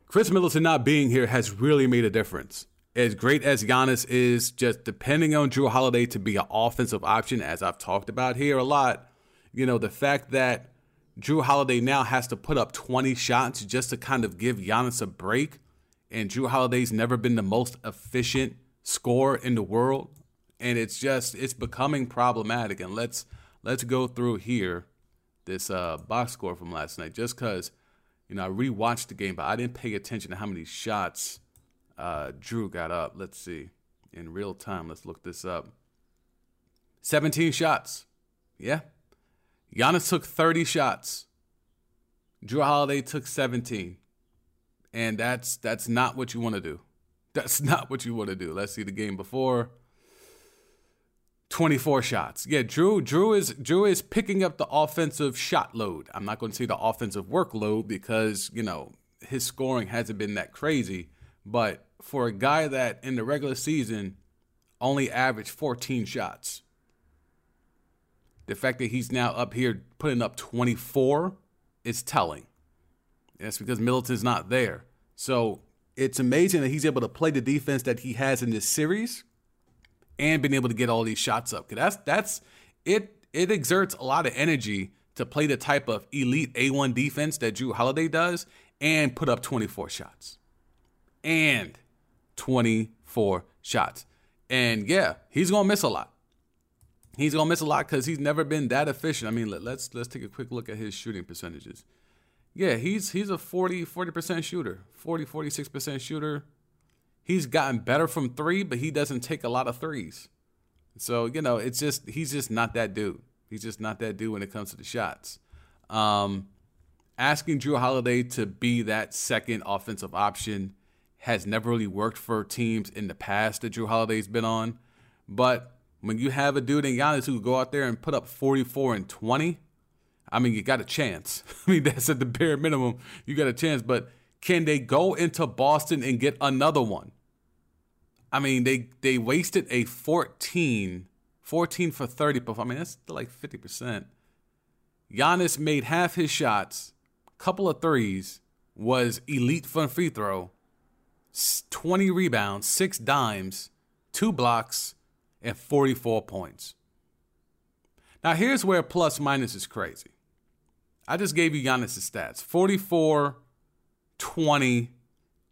Speaker 1: Khris Middleton not being here has really made a difference. As great as Giannis is, just depending on Jrue Holiday to be an offensive option, as I've talked about here a lot, you know, the fact that Jrue Holiday now has to put up 20 shots just to kind of give Giannis a break. And Jrue Holiday's never been the most efficient scorer in the world. And it's just it's becoming problematic. And let's let's go through here this uh, box score from last night, just because you know I rewatched the game, but I didn't pay attention to how many shots uh, Jrue got up. Let's see in real time. Let's look this up. 17 shots. Yeah, Giannis took 30 shots. Jrue Holiday took 17. And that's that's not what you want to do. That's not what you want to do. Let's see the game before. 24 shots. Yeah, Jrue Jrue is Jrue is picking up the offensive shot load. I'm not going to say the offensive workload because, you know, his scoring hasn't been that crazy, but for a guy that in the regular season only averaged 14 shots, the fact that he's now up here putting up 24 is telling. That's because Middleton's not there. So it's amazing that he's able to play the defense that he has in this series and been able to get all these shots up. Cause that's that's it it exerts a lot of energy to play the type of elite A1 defense that Jrue Holiday does and put up 24 shots. And 24 shots. And yeah, he's gonna miss a lot he's gonna miss a lot because he's never been that efficient. I mean, let, let's let's take a quick look at his shooting percentages. Yeah, he's he's a 40 40% shooter, 40 46 percent shooter. He's gotten better from three, but he doesn't take a lot of threes. So you know, it's just he's just not that dude. He's just not that dude when it comes to the shots. Um, asking Jrue Holiday to be that second offensive option has never really worked for teams in the past that Jrue Holiday's been on. But when you have a dude in Giannis who go out there and put up 44 and 20, I mean, you got a chance. I mean, that's at the bare minimum. You got a chance. But can they go into Boston and get another one? I mean, they they wasted a 14, 14 for 30 I mean, that's like 50%. Giannis made half his shots, couple of threes, was elite from free throw, 20 rebounds, six dimes, two blocks, and 44 points. Now, here's where plus minus is crazy. I just gave you Giannis' stats 44, 20,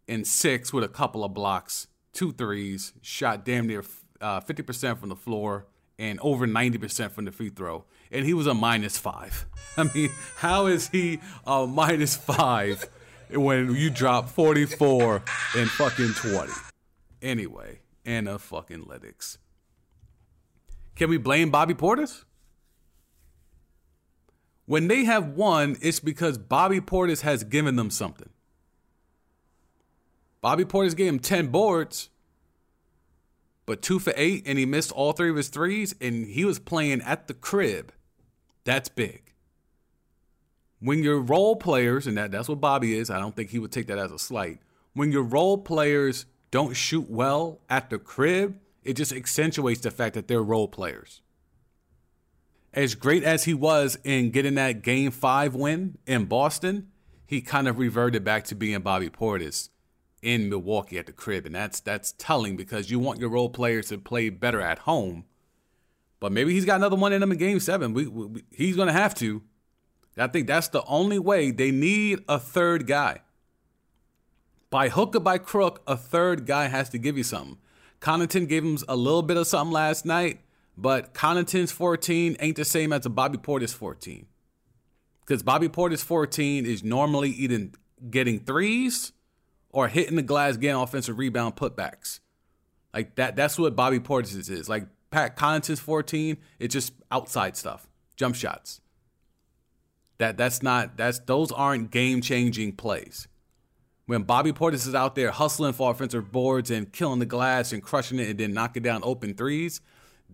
Speaker 1: and 6 with a couple of blocks, two threes, shot damn near uh, 50% from the floor, and over 90% from the free throw. And he was a minus five. I mean, how is he a minus five when you drop 44 and fucking 20? Anyway, and a fucking Lytics. Can we blame Bobby Portis? When they have won, it's because Bobby Portis has given them something. Bobby Portis gave him 10 boards, but two for eight, and he missed all three of his threes, and he was playing at the crib. That's big. When your role players, and that, that's what Bobby is, I don't think he would take that as a slight. When your role players don't shoot well at the crib, it just accentuates the fact that they're role players. As great as he was in getting that game five win in Boston, he kind of reverted back to being Bobby Portis in Milwaukee at the crib. And that's that's telling because you want your role players to play better at home. But maybe he's got another one in him in game seven. We, we, he's going to have to. I think that's the only way. They need a third guy. By hook or by crook, a third guy has to give you something. Connaughton gave him a little bit of something last night, but Connaughton's 14 ain't the same as a Bobby Portis 14. Because Bobby Portis 14 is normally either getting threes or hitting the glass, getting offensive rebound putbacks. Like that, that's what Bobby Portis is. Like Pat Connaughton's 14, it's just outside stuff, jump shots. That that's not that's those aren't game changing plays. When Bobby Portis is out there hustling for offensive boards and killing the glass and crushing it and then knocking down open threes,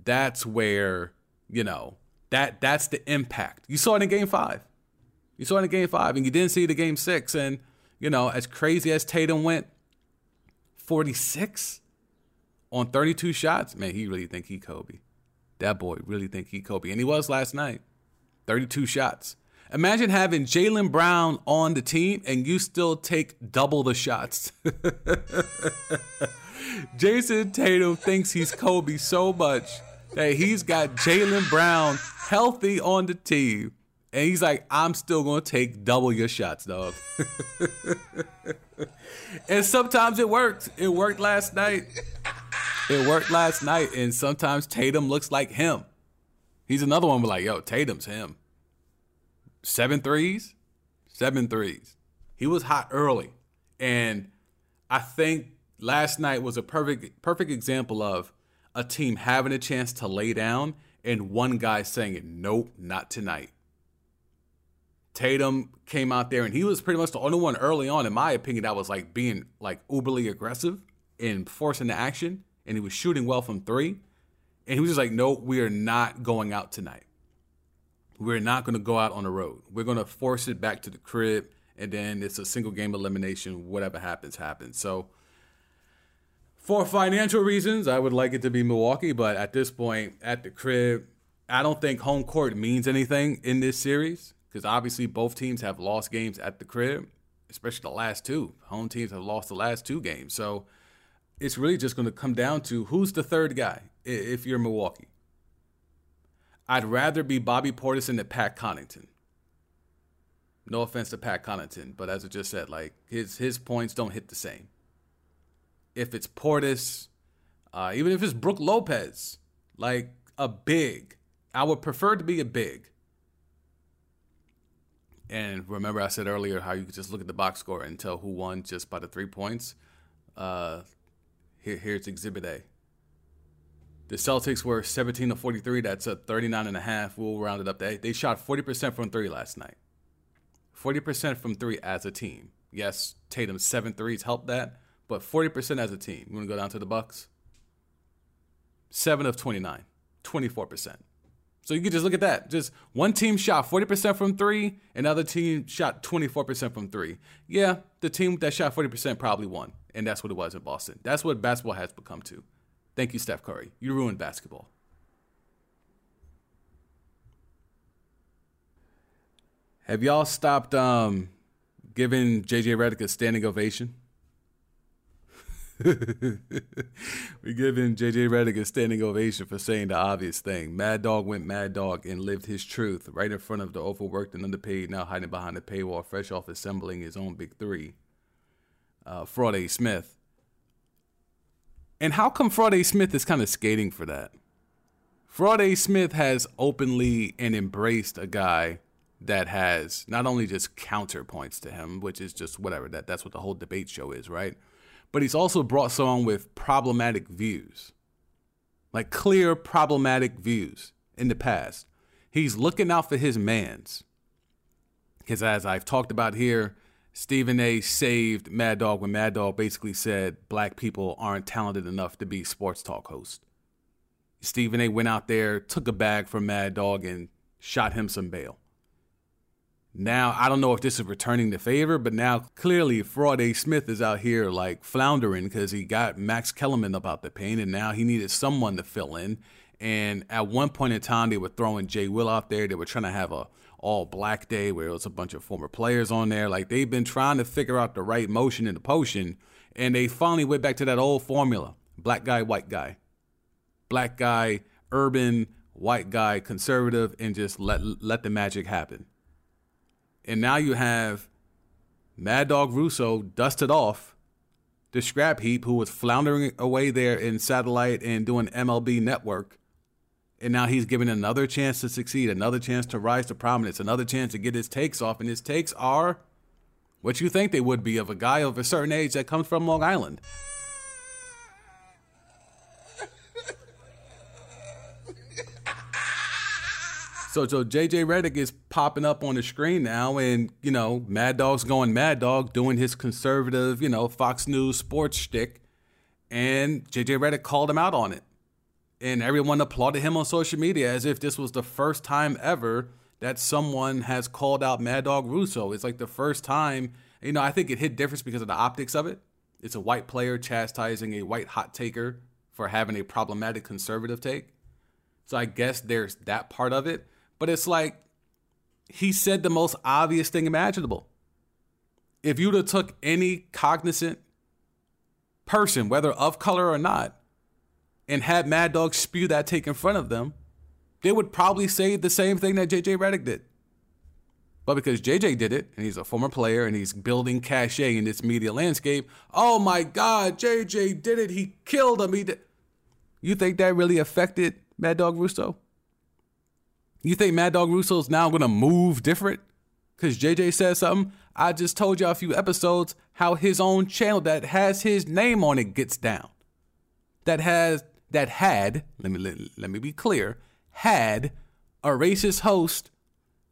Speaker 1: that's where, you know, that that's the impact. You saw it in game five. You saw it in game five, and you didn't see the game six. And, you know, as crazy as Tatum went, 46 on 32 shots, man, he really think he Kobe. That boy really think he Kobe. And he was last night. 32 shots. Imagine having Jaylen Brown on the team and you still take double the shots. Jayson Tatum thinks he's Kobe so much that he's got Jaylen Brown healthy on the team. And he's like, I'm still going to take double your shots, dog. and sometimes it works. It worked last night. It worked last night. And sometimes Tatum looks like him. He's another one. We're like, yo, Tatum's him. Seven threes, seven threes. He was hot early. And I think last night was a perfect perfect example of a team having a chance to lay down and one guy saying, it, Nope, not tonight. Tatum came out there and he was pretty much the only one early on, in my opinion, that was like being like uberly aggressive and forcing the action. And he was shooting well from three. And he was just like, Nope, we are not going out tonight. We're not going to go out on the road. We're going to force it back to the crib, and then it's a single game elimination. Whatever happens, happens. So, for financial reasons, I would like it to be Milwaukee, but at this point, at the crib, I don't think home court means anything in this series because obviously both teams have lost games at the crib, especially the last two. Home teams have lost the last two games. So, it's really just going to come down to who's the third guy if you're Milwaukee. I'd rather be Bobby Portis than Pat Connaughton. No offense to Pat Connaughton, but as I just said, like his his points don't hit the same. If it's Portis, uh, even if it's Brook Lopez, like a big, I would prefer to be a big. And remember, I said earlier how you could just look at the box score and tell who won just by the three points. Uh, here, here's Exhibit A. The Celtics were 17 to 43. That's a 39 and a half. We'll round it up. They, they shot 40% from three last night. 40% from three as a team. Yes, Tatum's seven threes helped that, but 40% as a team. You want to go down to the Bucks? Seven of 29, 24%. So you can just look at that. Just one team shot 40% from three, another team shot 24% from three. Yeah, the team that shot 40% probably won. And that's what it was in Boston. That's what basketball has become to. Thank you, Steph Curry. You ruined basketball. Have y'all stopped um, giving JJ Redick a standing ovation? We're giving JJ Redick a standing ovation for saying the obvious thing. Mad Dog went mad dog and lived his truth right in front of the overworked and underpaid, now hiding behind the paywall, fresh off assembling his own big three. Uh, Friday Smith and how come Friday Smith is kind of skating for that? Friday Smith has openly and embraced a guy that has not only just counterpoints to him, which is just whatever, that, that's what the whole debate show is, right? But he's also brought someone with problematic views, like clear problematic views in the past. He's looking out for his mans, Because as I've talked about here, Stephen A saved Mad Dog when Mad Dog basically said black people aren't talented enough to be sports talk hosts. Stephen A went out there, took a bag from Mad Dog, and shot him some bail. Now, I don't know if this is returning the favor, but now clearly Fraud A. Smith is out here like floundering because he got Max Kellerman about the pain, and now he needed someone to fill in. And at one point in time, they were throwing Jay Will out there. They were trying to have a all black day where it was a bunch of former players on there. Like they've been trying to figure out the right motion in the potion, and they finally went back to that old formula: black guy, white guy, black guy, urban, white guy, conservative, and just let let the magic happen. And now you have Mad Dog Russo dusted off the scrap heap who was floundering away there in satellite and doing MLB network. And now he's given another chance to succeed, another chance to rise to prominence, another chance to get his takes off. And his takes are what you think they would be of a guy of a certain age that comes from Long Island. So, so JJ Redick is popping up on the screen now, and you know, Mad Dog's going Mad Dog, doing his conservative, you know, Fox News sports shtick, and JJ Redick called him out on it, and everyone applauded him on social media as if this was the first time ever that someone has called out Mad Dog Russo. It's like the first time, you know. I think it hit difference because of the optics of it. It's a white player chastising a white hot taker for having a problematic conservative take. So I guess there's that part of it. But it's like he said the most obvious thing imaginable. If you'd have took any cognizant person, whether of color or not, and had Mad Dog spew that take in front of them, they would probably say the same thing that JJ Redick did. But because JJ did it, and he's a former player and he's building cachet in this media landscape, oh my God, JJ did it. He killed him. He did. You think that really affected Mad Dog Russo? You think Mad Dog Russo is now gonna move different? Cause JJ said something. I just told y'all a few episodes how his own channel that has his name on it gets down. That has that had, let me let, let me be clear, had a racist host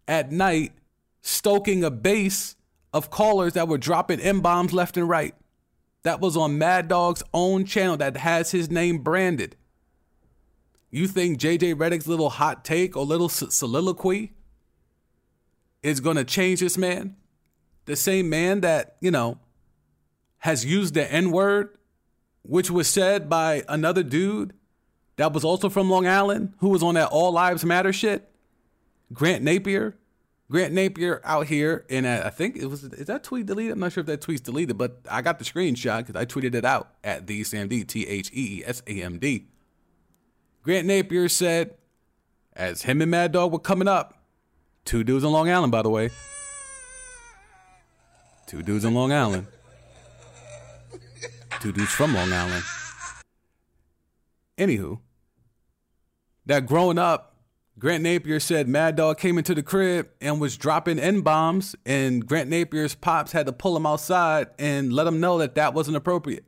Speaker 1: at night stoking a base of callers that were dropping M bombs left and right. That was on Mad Dog's own channel that has his name branded. You think JJ Redick's little hot take or little soliloquy is going to change this man? The same man that, you know, has used the N word, which was said by another dude that was also from Long Island who was on that All Lives Matter shit? Grant Napier. Grant Napier out here, and I think it was, is that tweet deleted? I'm not sure if that tweet's deleted, but I got the screenshot because I tweeted it out at TheeSamD, T H E E S A M D. Grant Napier said, as him and Mad Dog were coming up, two dudes in Long Island, by the way. Two dudes in Long Island. Two dudes from Long Island. Anywho, that growing up, Grant Napier said Mad Dog came into the crib and was dropping N bombs, and Grant Napier's pops had to pull him outside and let him know that that wasn't appropriate.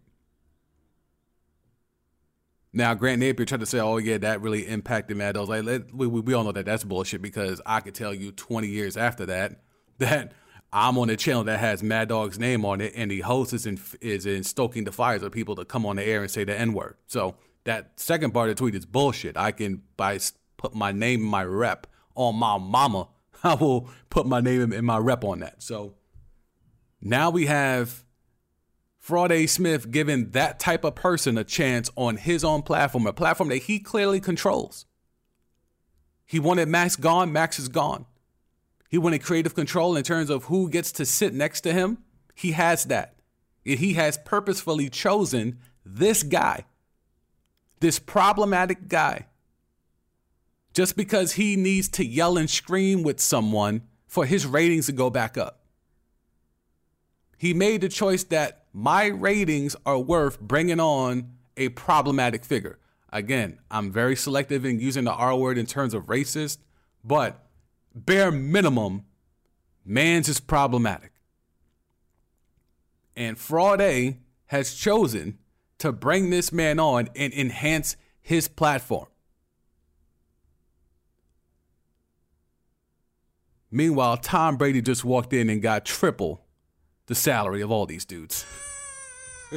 Speaker 1: Now, Grant Napier tried to say, "Oh yeah, that really impacted Mad Dog." Like we, we we all know that that's bullshit because I could tell you 20 years after that that I'm on a channel that has Mad Dog's name on it, and the host is in is in stoking the fires of people to come on the air and say the N word. So that second part of the tweet is bullshit. I can by put my name, my rep on my mama. I will put my name and my rep on that. So now we have Fraud A. Smith giving that type of person a chance on his own platform, a platform that he clearly controls. He wanted Max gone, Max is gone. He wanted creative control in terms of who gets to sit next to him. He has that. He has purposefully chosen this guy, this problematic guy, just because he needs to yell and scream with someone for his ratings to go back up. He made the choice that my ratings are worth bringing on a problematic figure. Again, I'm very selective in using the R word in terms of racist, but bare minimum, man's is problematic. And Fraud A has chosen to bring this man on and enhance his platform. Meanwhile, Tom Brady just walked in and got triple the salary of all these dudes.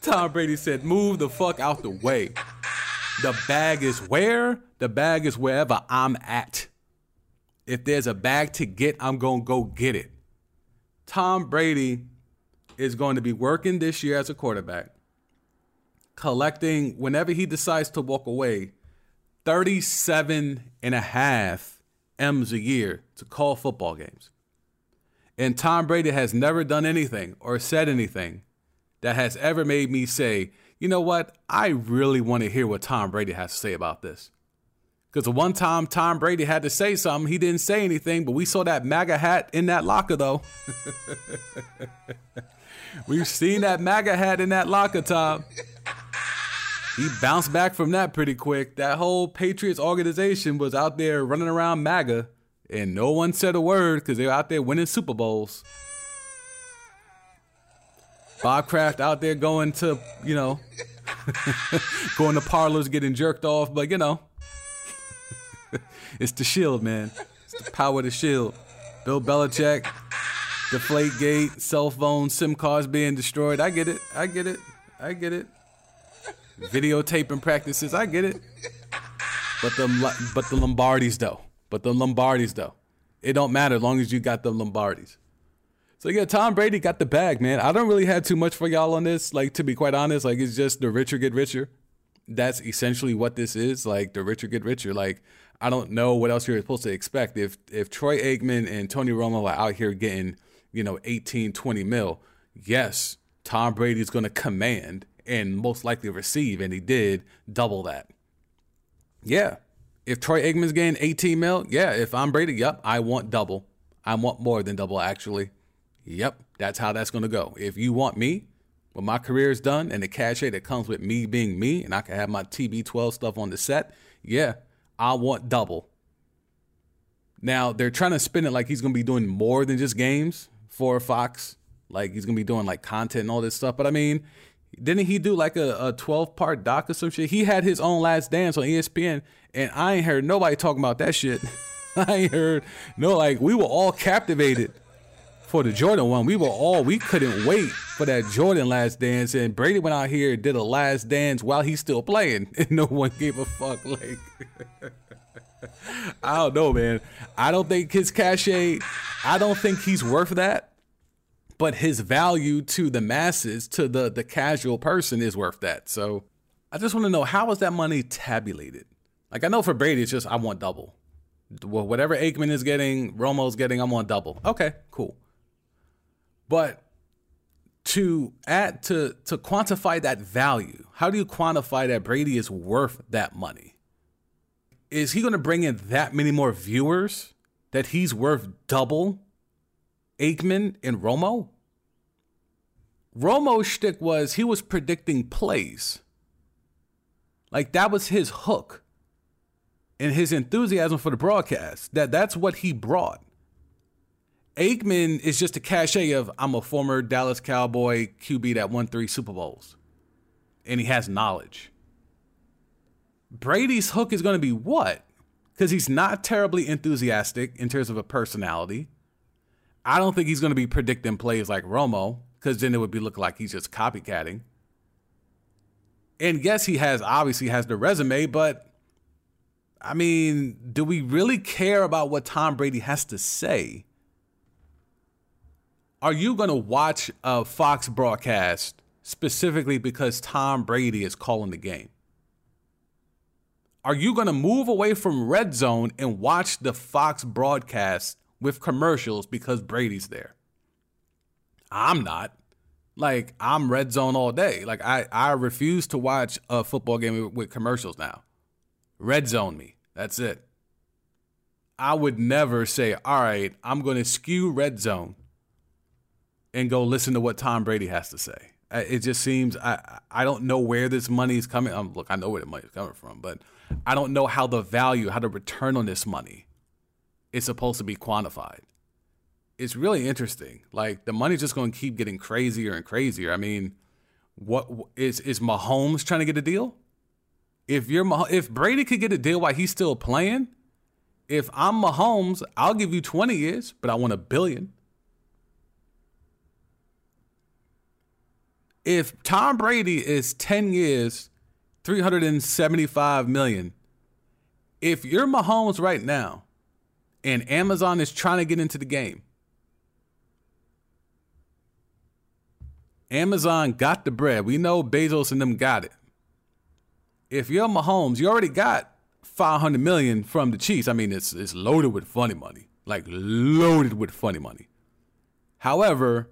Speaker 1: Tom Brady said, Move the fuck out the way. The bag is where? The bag is wherever I'm at. If there's a bag to get, I'm going to go get it. Tom Brady is going to be working this year as a quarterback, collecting, whenever he decides to walk away, 37 and a half M's a year to call football games. And Tom Brady has never done anything or said anything that has ever made me say, you know what? I really want to hear what Tom Brady has to say about this. Because the one time Tom Brady had to say something, he didn't say anything, but we saw that MAGA hat in that locker, though. We've seen that MAGA hat in that locker, Tom. He bounced back from that pretty quick. That whole Patriots organization was out there running around MAGA, and no one said a word because they were out there winning Super Bowls. Bob Kraft out there going to, you know, going to parlors getting jerked off, but you know, it's the shield, man. It's the power of the shield. Bill Belichick, deflate gate, cell phone, SIM cards being destroyed. I get it. I get it. I get it. Videotaping practices. I get it. But the but the Lombardis though. But the Lombardis though. It don't matter as long as you got the Lombardis. So yeah, Tom Brady got the bag, man. I don't really have too much for y'all on this. Like to be quite honest, like it's just the richer get richer. That's essentially what this is. Like the richer get richer. Like I don't know what else you're supposed to expect. If if Troy Aikman and Tony Romo are out here getting, you know, 18, 20 mil, yes, Tom Brady's gonna command and most likely receive, and he did double that. Yeah. If Troy Aikman's getting 18 mil, yeah. If I'm Brady, yep, I want double. I want more than double actually. Yep, that's how that's gonna go. If you want me, when my career is done and the cachet that comes with me being me, and I can have my TB12 stuff on the set, yeah, I want double. Now they're trying to spin it like he's gonna be doing more than just games for Fox, like he's gonna be doing like content and all this stuff. But I mean, didn't he do like a, a 12 part doc or some shit? He had his own last dance on ESPN, and I ain't heard nobody talking about that shit. I ain't heard no like we were all captivated for the Jordan one. We were all we couldn't wait for that Jordan last dance, and Brady went out here and did a last dance while he's still playing, and no one gave a fuck. Like I don't know, man. I don't think his cachet. I don't think he's worth that. But his value to the masses, to the the casual person, is worth that. So I just want to know how is that money tabulated? Like I know for Brady, it's just I want double. Well, whatever Aikman is getting, Romo's getting, I'm on double. Okay, cool. But to add to to quantify that value, how do you quantify that Brady is worth that money? Is he going to bring in that many more viewers that he's worth double Aikman and Romo? Romo's shtick was he was predicting plays. Like that was his hook and his enthusiasm for the broadcast. That that's what he brought. Aikman is just a cachet of I'm a former Dallas Cowboy QB that won three Super Bowls. And he has knowledge. Brady's hook is going to be what? Because he's not terribly enthusiastic in terms of a personality. I don't think he's going to be predicting plays like Romo, because then it would be look like he's just copycatting. And yes, he has obviously has the resume, but I mean, do we really care about what Tom Brady has to say? Are you going to watch a Fox broadcast specifically because Tom Brady is calling the game? Are you going to move away from Red Zone and watch the Fox broadcast with commercials because Brady's there? I'm not. Like I'm Red Zone all day. Like I I refuse to watch a football game with, commercials now. Red Zone me. That's it. I would never say, "All right, I'm going to skew Red Zone and go listen to what Tom Brady has to say." It just seems I I don't know where this money is coming. Um, look, I know where the money is coming from, but I don't know how the value, how the return on this money is supposed to be quantified it's really interesting. Like the money's just going to keep getting crazier and crazier. I mean, what is is Mahomes trying to get a deal? If you're if Brady could get a deal while he's still playing, If I'm Mahomes, I'll give you 20 years, but I want a billion. If Tom Brady is 10 years, 375 million, if you're Mahomes right now and Amazon is trying to get into the game, Amazon got the bread. We know Bezos and them got it. If you're Mahomes, you already got 500 million from the Chiefs. I mean, it's it's loaded with funny money. Like loaded with funny money. However,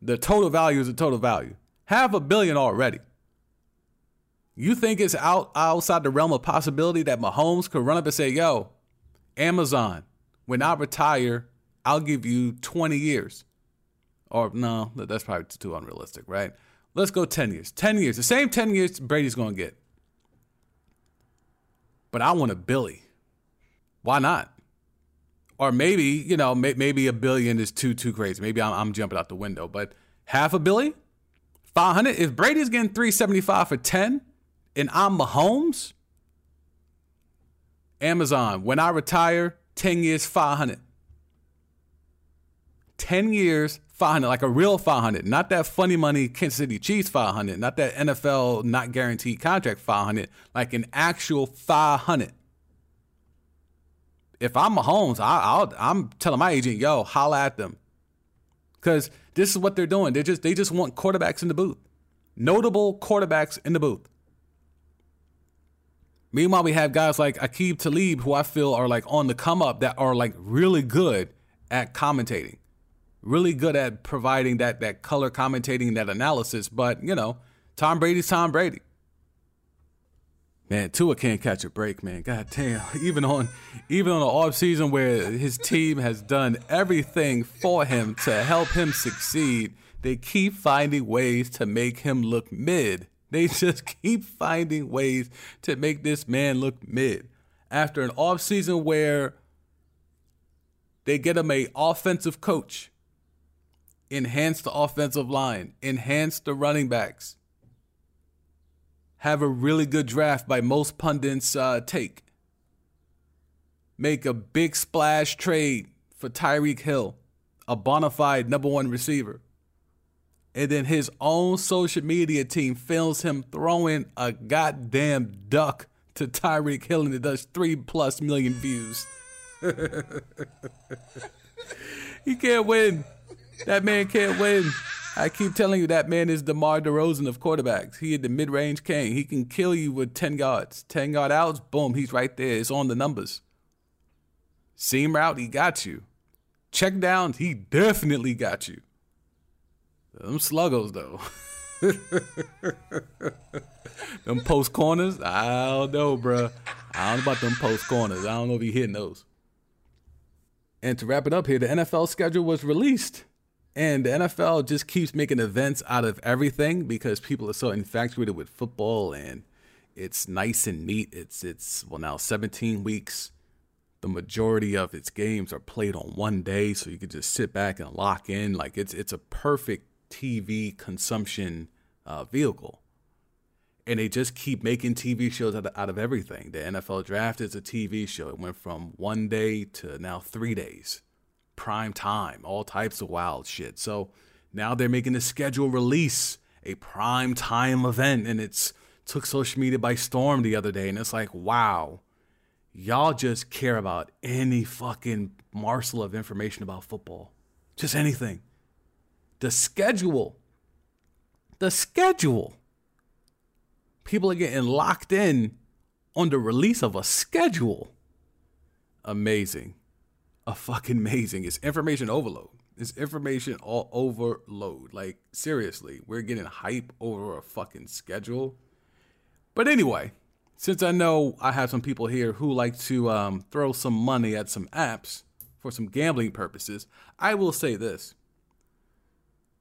Speaker 1: the total value is a total value. Half a billion already. You think it's out outside the realm of possibility that Mahomes could run up and say, "Yo, Amazon, when I retire, I'll give you 20 years." Or no, that's probably too unrealistic, right? Let's go 10 years. 10 years. The same 10 years Brady's going to get. But I want a Billy. Why not? Or maybe, you know, may, maybe a billion is too too crazy. Maybe I'm, I'm jumping out the window, but half a billy? 500 if Brady's getting 375 for 10 and I'm Mahomes, Amazon, when I retire, 10 years, 500. 10 years, 500, like a real 500, not that funny money Kansas City Chiefs 500, not that NFL not guaranteed contract 500, like an actual 500. If I'm Mahomes, I, will I'm telling my agent, yo, holla at them, because this is what they're doing. They just they just want quarterbacks in the booth, notable quarterbacks in the booth. Meanwhile, we have guys like Aqib Talib, who I feel are like on the come up, that are like really good at commentating really good at providing that that color commentating that analysis. But you know, Tom Brady's Tom Brady. Man, Tua can't catch a break, man. God damn. Even on even on the off season where his team has done everything for him to help him succeed, they keep finding ways to make him look mid. They just keep finding ways to make this man look mid. After an off season where they get him a offensive coach enhance the offensive line, enhance the running backs, have a really good draft by most pundits uh, take, make a big splash trade for Tyreek Hill, a bona fide number one receiver. And then his own social media team films him throwing a goddamn duck to Tyreek Hill and it does three plus million views. he can't win. That man can't win. I keep telling you that man is DeMar DeRozan of quarterbacks. He is the mid-range king. He can kill you with 10 yards. 10 yard outs, boom, he's right there. It's on the numbers. Seam route, he got you. Check downs, he definitely got you. Them sluggos though. them post corners, I don't know, bruh. I don't know about them post corners. I don't know if he hitting those. And to wrap it up here, the NFL schedule was released. And the NFL just keeps making events out of everything because people are so infatuated with football and it's nice and neat. It's it's well now 17 weeks. The majority of its games are played on one day, so you can just sit back and lock in. Like it's it's a perfect TV consumption uh, vehicle. And they just keep making TV shows out of, out of everything. The NFL draft is a TV show. It went from one day to now three days prime time, all types of wild shit. So now they're making a schedule release, a prime time event, and it's took social media by storm the other day. And it's like, wow, y'all just care about any fucking morsel of information about football, just anything. The schedule, the schedule. People are getting locked in on the release of a schedule. Amazing a fucking amazing. It's information overload. It's information all overload. Like seriously, we're getting hype over a fucking schedule. But anyway, since I know I have some people here who like to um, throw some money at some apps for some gambling purposes, I will say this.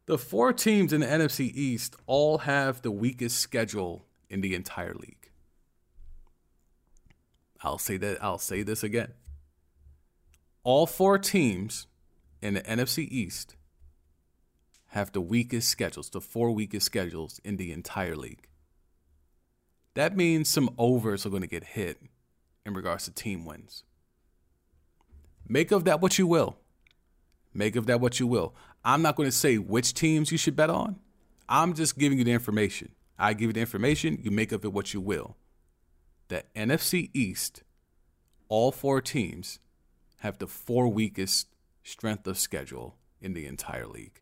Speaker 1: The four teams in the NFC East all have the weakest schedule in the entire league. I'll say that I'll say this again all four teams in the NFC East have the weakest schedules, the four weakest schedules in the entire league. That means some overs are going to get hit in regards to team wins. make of that what you will. Make of that what you will. I'm not going to say which teams you should bet on. I'm just giving you the information. I give you the information, you make of it what you will. The NFC East, all four teams have the four weakest strength of schedule in the entire league.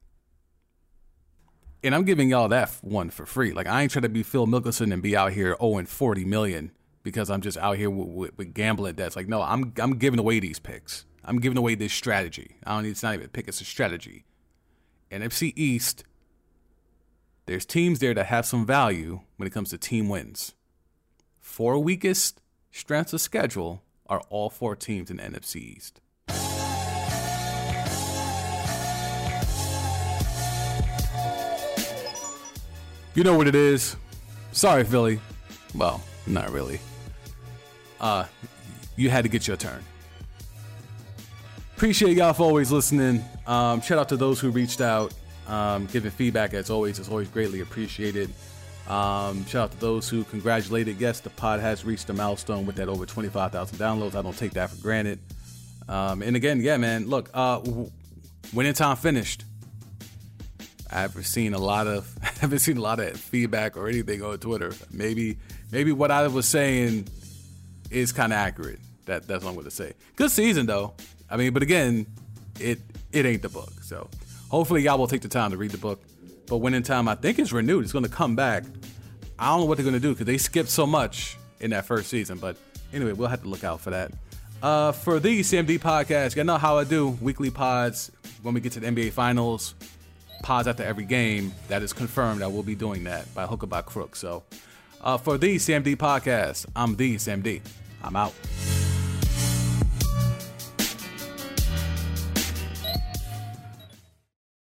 Speaker 1: And I'm giving y'all that one for free. Like I ain't trying to be Phil Mickelson and be out here owing 40 million because I'm just out here with, with, with gambling debts. Like no, I'm I'm giving away these picks. I'm giving away this strategy. I don't need it's not even a pick, it's a strategy. NFC East, there's teams there that have some value when it comes to team wins. Four weakest strengths of schedule are all four teams in NFC East. You know what it is. Sorry, Philly. Well, not really. Uh, you had to get your turn. Appreciate y'all for always listening. Um, shout out to those who reached out, um, giving feedback as always. It's always greatly appreciated. Um, shout out to those who congratulated. Yes, the pod has reached a milestone with that over 25,000 downloads. I don't take that for granted. Um, and again, yeah, man, look, uh, winning time finished. I haven't seen a lot of I haven't seen a lot of feedback or anything on Twitter. Maybe maybe what I was saying is kind of accurate. That that's what I'm going to say. Good season though. I mean, but again, it it ain't the book. So hopefully y'all will take the time to read the book. But Winning Time, I think it's renewed. It's going to come back. I don't know what they're going to do because they skipped so much in that first season. But anyway, we'll have to look out for that. Uh, for TheeSamD podcast, you know how I do weekly pods when we get to the NBA Finals pods after every game. That is confirmed. I will be doing that by hook or by crook. So, uh, for TheeSamD podcast, I'm TheeSamD. I'm out.